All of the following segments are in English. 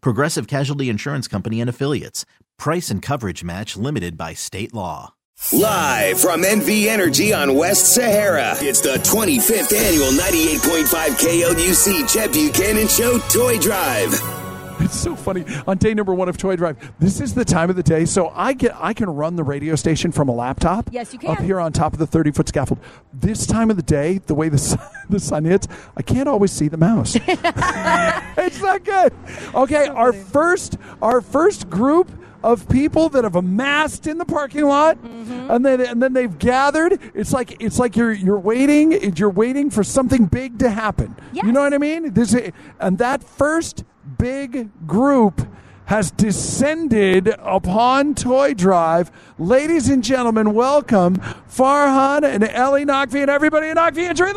Progressive Casualty Insurance Company and Affiliates. Price and coverage match limited by state law. Live from NV Energy on West Sahara, it's the 25th annual 98.5 KLUC Chet Buchanan Show Toy Drive. It's so funny. On day number one of Toy Drive, this is the time of the day, so I get I can run the radio station from a laptop. Yes, you can. Up here on top of the thirty foot scaffold. This time of the day, the way the sun, the sun hits, I can't always see the mouse. it's not good. Okay, our first our first group of people that have amassed in the parking lot, Mm-hmm. and then and then they've gathered. It's like it's like you're you're waiting you're waiting for something big to happen. You know what I mean? This and that first big group has descended upon Toy Drive. Ladies and gentlemen, welcome Farhan and Ellie Naqvi and everybody in Naqvi Injury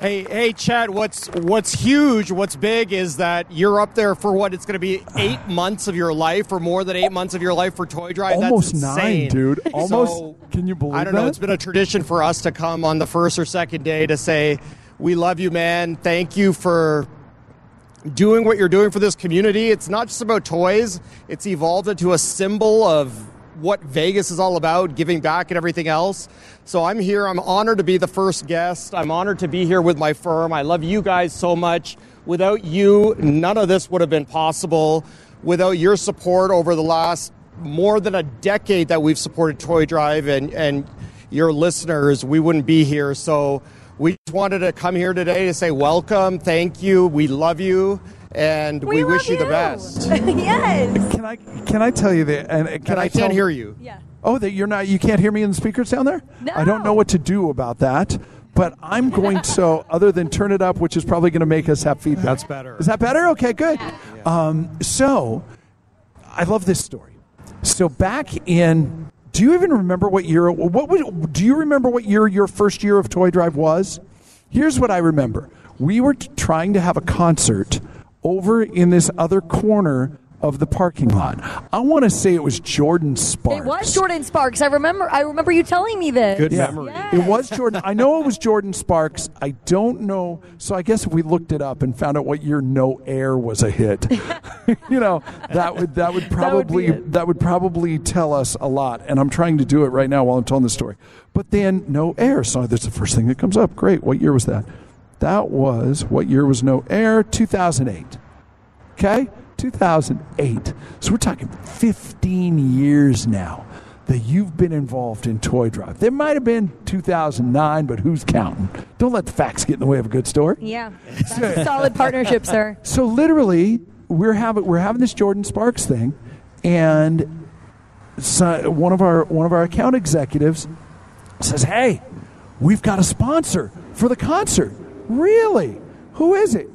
Hey, hey, Chad. What's what's huge? What's big is that you're up there for what it's going to be eight months of your life, or more than eight months of your life for Toy Drive. Almost That's nine, dude. Almost. So, can you believe it? I don't that? know. It's been a tradition for us to come on the first or second day to say, "We love you, man. Thank you for." Doing what you're doing for this community. It's not just about toys. It's evolved into a symbol of what Vegas is all about, giving back and everything else. So I'm here. I'm honored to be the first guest. I'm honored to be here with my firm. I love you guys so much. Without you, none of this would have been possible. Without your support over the last more than a decade that we've supported Toy Drive and, and your listeners, we wouldn't be here. So we just wanted to come here today to say welcome, thank you, we love you, and we, wish you, the best. yes. Can I can I tell you that? And can And I I can't tell- hear you. Yeah. Oh, that you're not. You can't hear me in the speakers down there. No. I don't know what to do about that. But I'm going to, other than turn it up, which is probably going to make us have feedback. That's better. Is that better? Okay, good. Um, so, I love this story. So back in, do you even remember what year? What was? Do you remember what year your first year of Toy Drive was? Here's what I remember. We were t- trying to have a concert over in this other corner of the parking lot. I want to say it was Jordin Sparks. It was Jordin Sparks. I remember. I remember you telling me this. Good yeah. It was Jordan. I know it was Jordan Sparks. I don't know. So I guess if we looked it up and found out what year No Air was a hit, you know, that would that would probably that would, probably tell us a lot. And I'm trying to do it right now while I'm telling the story. But then No Air. So that's the first thing that comes up. Great. What year was that? That was what year was No Air? 2008. Okay? 2008. So we're talking 15 years now that you've been involved in Toy Drive. There might have been 2009, but who's counting? Don't let the facts get in the way of a good story. Yeah. That's a solid partnership, sir. So literally, we're having we're having this Jordin Sparks thing, and so one of our one of our account executives says, "Hey, we've got a sponsor for the concert. Really? Who is it?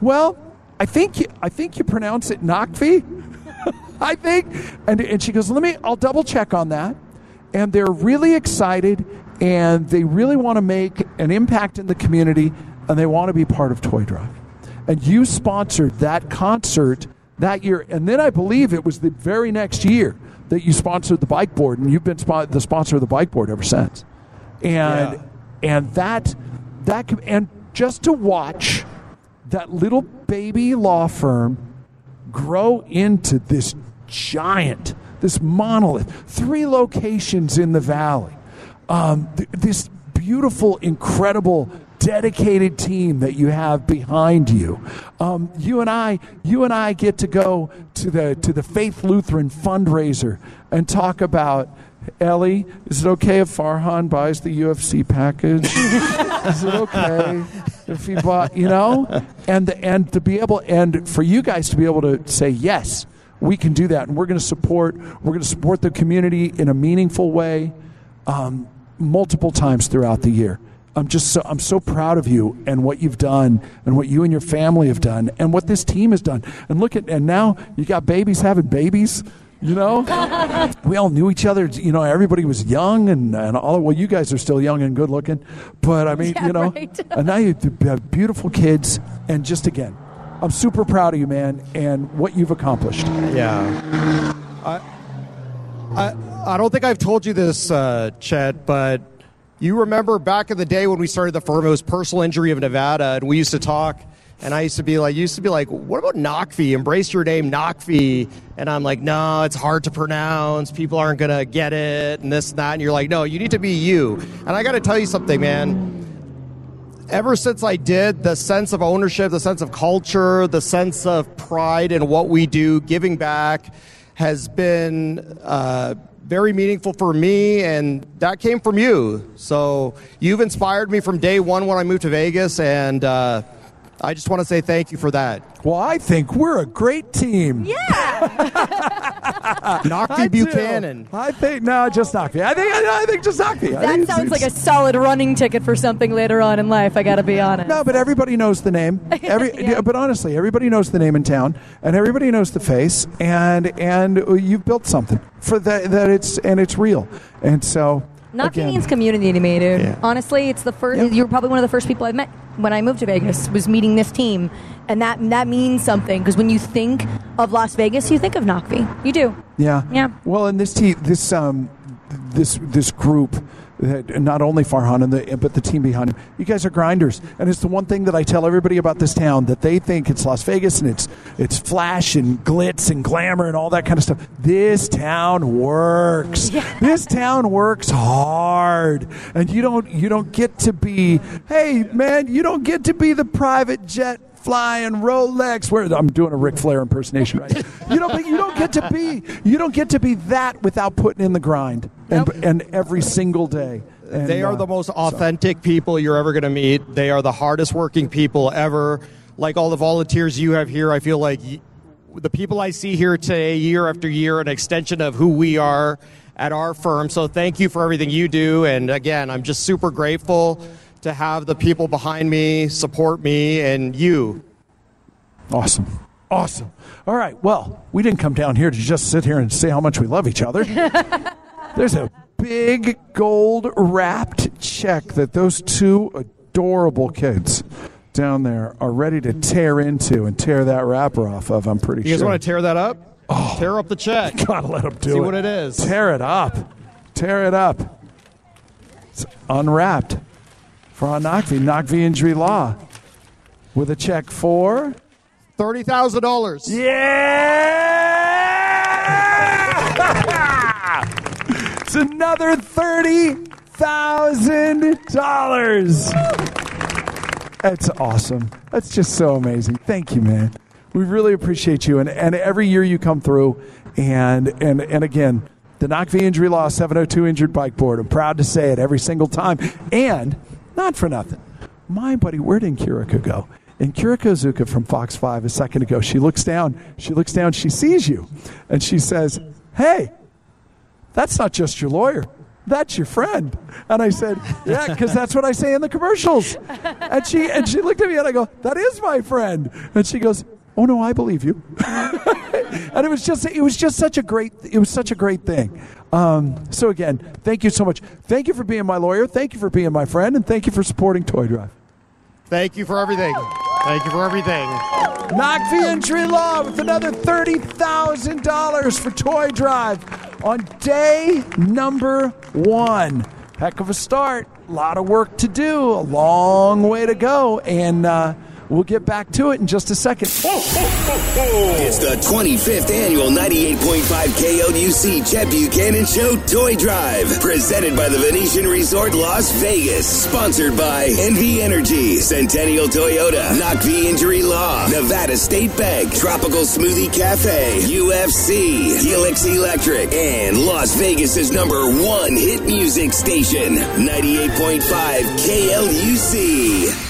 Well, I think you, I think you pronounce it Naqvi. I think." And and she goes, "Let me. I'll double check on that." And they're really excited, and they really want to make an impact in the community, and they want to be part of Toy Drive. And you sponsored that concert that year, and then I believe it was the very next year that you sponsored the bike board, and you've been the sponsor of the bike board ever since. And and that that and just to watch that little baby law firm grow into this giant, this monolith, three locations in the valley, um, th- this beautiful, incredible dedicated team that you have behind you. Um, you and I, you and I get to go to the to the Faith Lutheran fundraiser and talk about. Ellie, is it okay if Farhan buys the UFC package? is it okay if he bought, you know? And the, and to be able and for you guys to be able to say yes, we can do that, and we're going to support. We're going to support the community in a meaningful way, um, multiple times throughout the year. I'm just so I'm so proud of you and what you've done and what you and your family have done and what this team has done. And look at and now you got babies having babies. You know, we all knew each other. You know, everybody was young and, and all. Well, you guys are still young and good looking, but I mean, Yeah, you know, right. and now you have beautiful kids. And just again, I'm super proud of you, man, and what you've accomplished. Yeah. I, I, I don't think I've told you this, uh, Chet, but you remember back in the day when we started the firm, it was Personal Injury of Nevada, and we used to talk. And I used to be like, used to be like, what about Naqvi? Embrace your name, Naqvi. And I'm like, no, it's hard to pronounce. People aren't gonna get it, and this and that. And you're like, no, you need to be you. And I got to tell you something, man ever since I did, the sense of ownership, the sense of culture, the sense of pride in what we do, giving back, has been uh, very meaningful for me, and that came from you. So you've inspired me from day one when I moved to Vegas, and uh, I just want to say thank you for that. Well, I think we're a great team. Naqvi I do. Buchanan. I think no, just Naqvi. I think I, think just Naqvi. I That think sounds it's- like a solid running ticket for something later on in life. I got to be honest. No, but everybody knows the name. Every, Yeah. but honestly, everybody knows the name in town, and everybody knows the face, and and uh, you've built something for that that it's and it's real, and so. Nothing again, means community to me, dude. Yeah. Honestly, it's the first. Yeah. You were probably one of the first people I met when I moved to Vegas. Was meeting this team, and that that means something because when you think of Las Vegas, you think of Naqvi. You do. Yeah. Yeah. Well, and this team, this um, this this group, not only Farhan and the but the team behind him, you guys are grinders, and it's the one thing that I tell everybody about this town that they think it's Las Vegas and it's it's flash and glitz and glamour and all that kind of stuff. This town works. This town works hard, and you don't you don't get to be. Hey, man, you don't get to be the private jet flying Rolex. Where I'm doing a Ric Flair impersonation, right? you don't. You don't get to be. You don't get to be that without putting in the grind and and every single day. And, they are uh, the most authentic people you're ever going to meet. They are the hardest working people ever. Like all the volunteers you have here, I feel like y- the people I see here today, year after year, an extension of who we are at our firm. So thank you for everything you do. And again, I'm just super grateful to have the people behind me support me and you. Awesome. Awesome. All right. Well, we didn't come down here to just sit here and say how much we love each other. There's a big gold wrapped check that those two adorable kids down there are ready to tear into and tear that wrapper off of. I'm pretty sure. You guys sure. want to tear that up? Oh, tear up the check. Gotta let them do See it. See what it is. Tear it up. Tear it up. It's unwrapped for Naqvi, Naqvi Injury Law, with a check for. $30,000. Yeah! It's another thirty thousand dollars. That's awesome. That's just so amazing. Thank you, man. We really appreciate you, and, and every year you come through, and and and again, the Naqvi Injury Law 702 Injured Bike Board. I'm proud to say it every single time, and not for nothing. My buddy, where did Kirika go? And Kiriko Zuka from Fox 5 a second ago, she looks down, she looks down, she sees you, and she says, Hey, that's not just your lawyer. That's your friend. And I said, Yeah, because that's what I say in the commercials. And she and she looked at me and I go, That is my friend. And she goes, Oh no, I believe you. and it was just it was just such a great it was such a great thing. Um, so again, thank you so much. Thank you for being my lawyer. Thank you for being my friend, and thank you for supporting Toy Drive. Thank you for everything. Thank you for everything. Naqvi Injury Law with another $30,000 for Toy Drive on day number one. Heck of a start. A lot of work to do. A long way to go. And uh, We'll get back to it in just a second. It's the 25th annual 98.5 KLUC Chet Buchanan Show Toy Drive, presented by the Venetian Resort Las Vegas, sponsored by NV Energy, Centennial Toyota, Naqvi Injury Law, Nevada State Bank, Tropical Smoothie Cafe, UFC, Helix Electric, and Las Vegas's number one hit music station, 98.5 KLUC.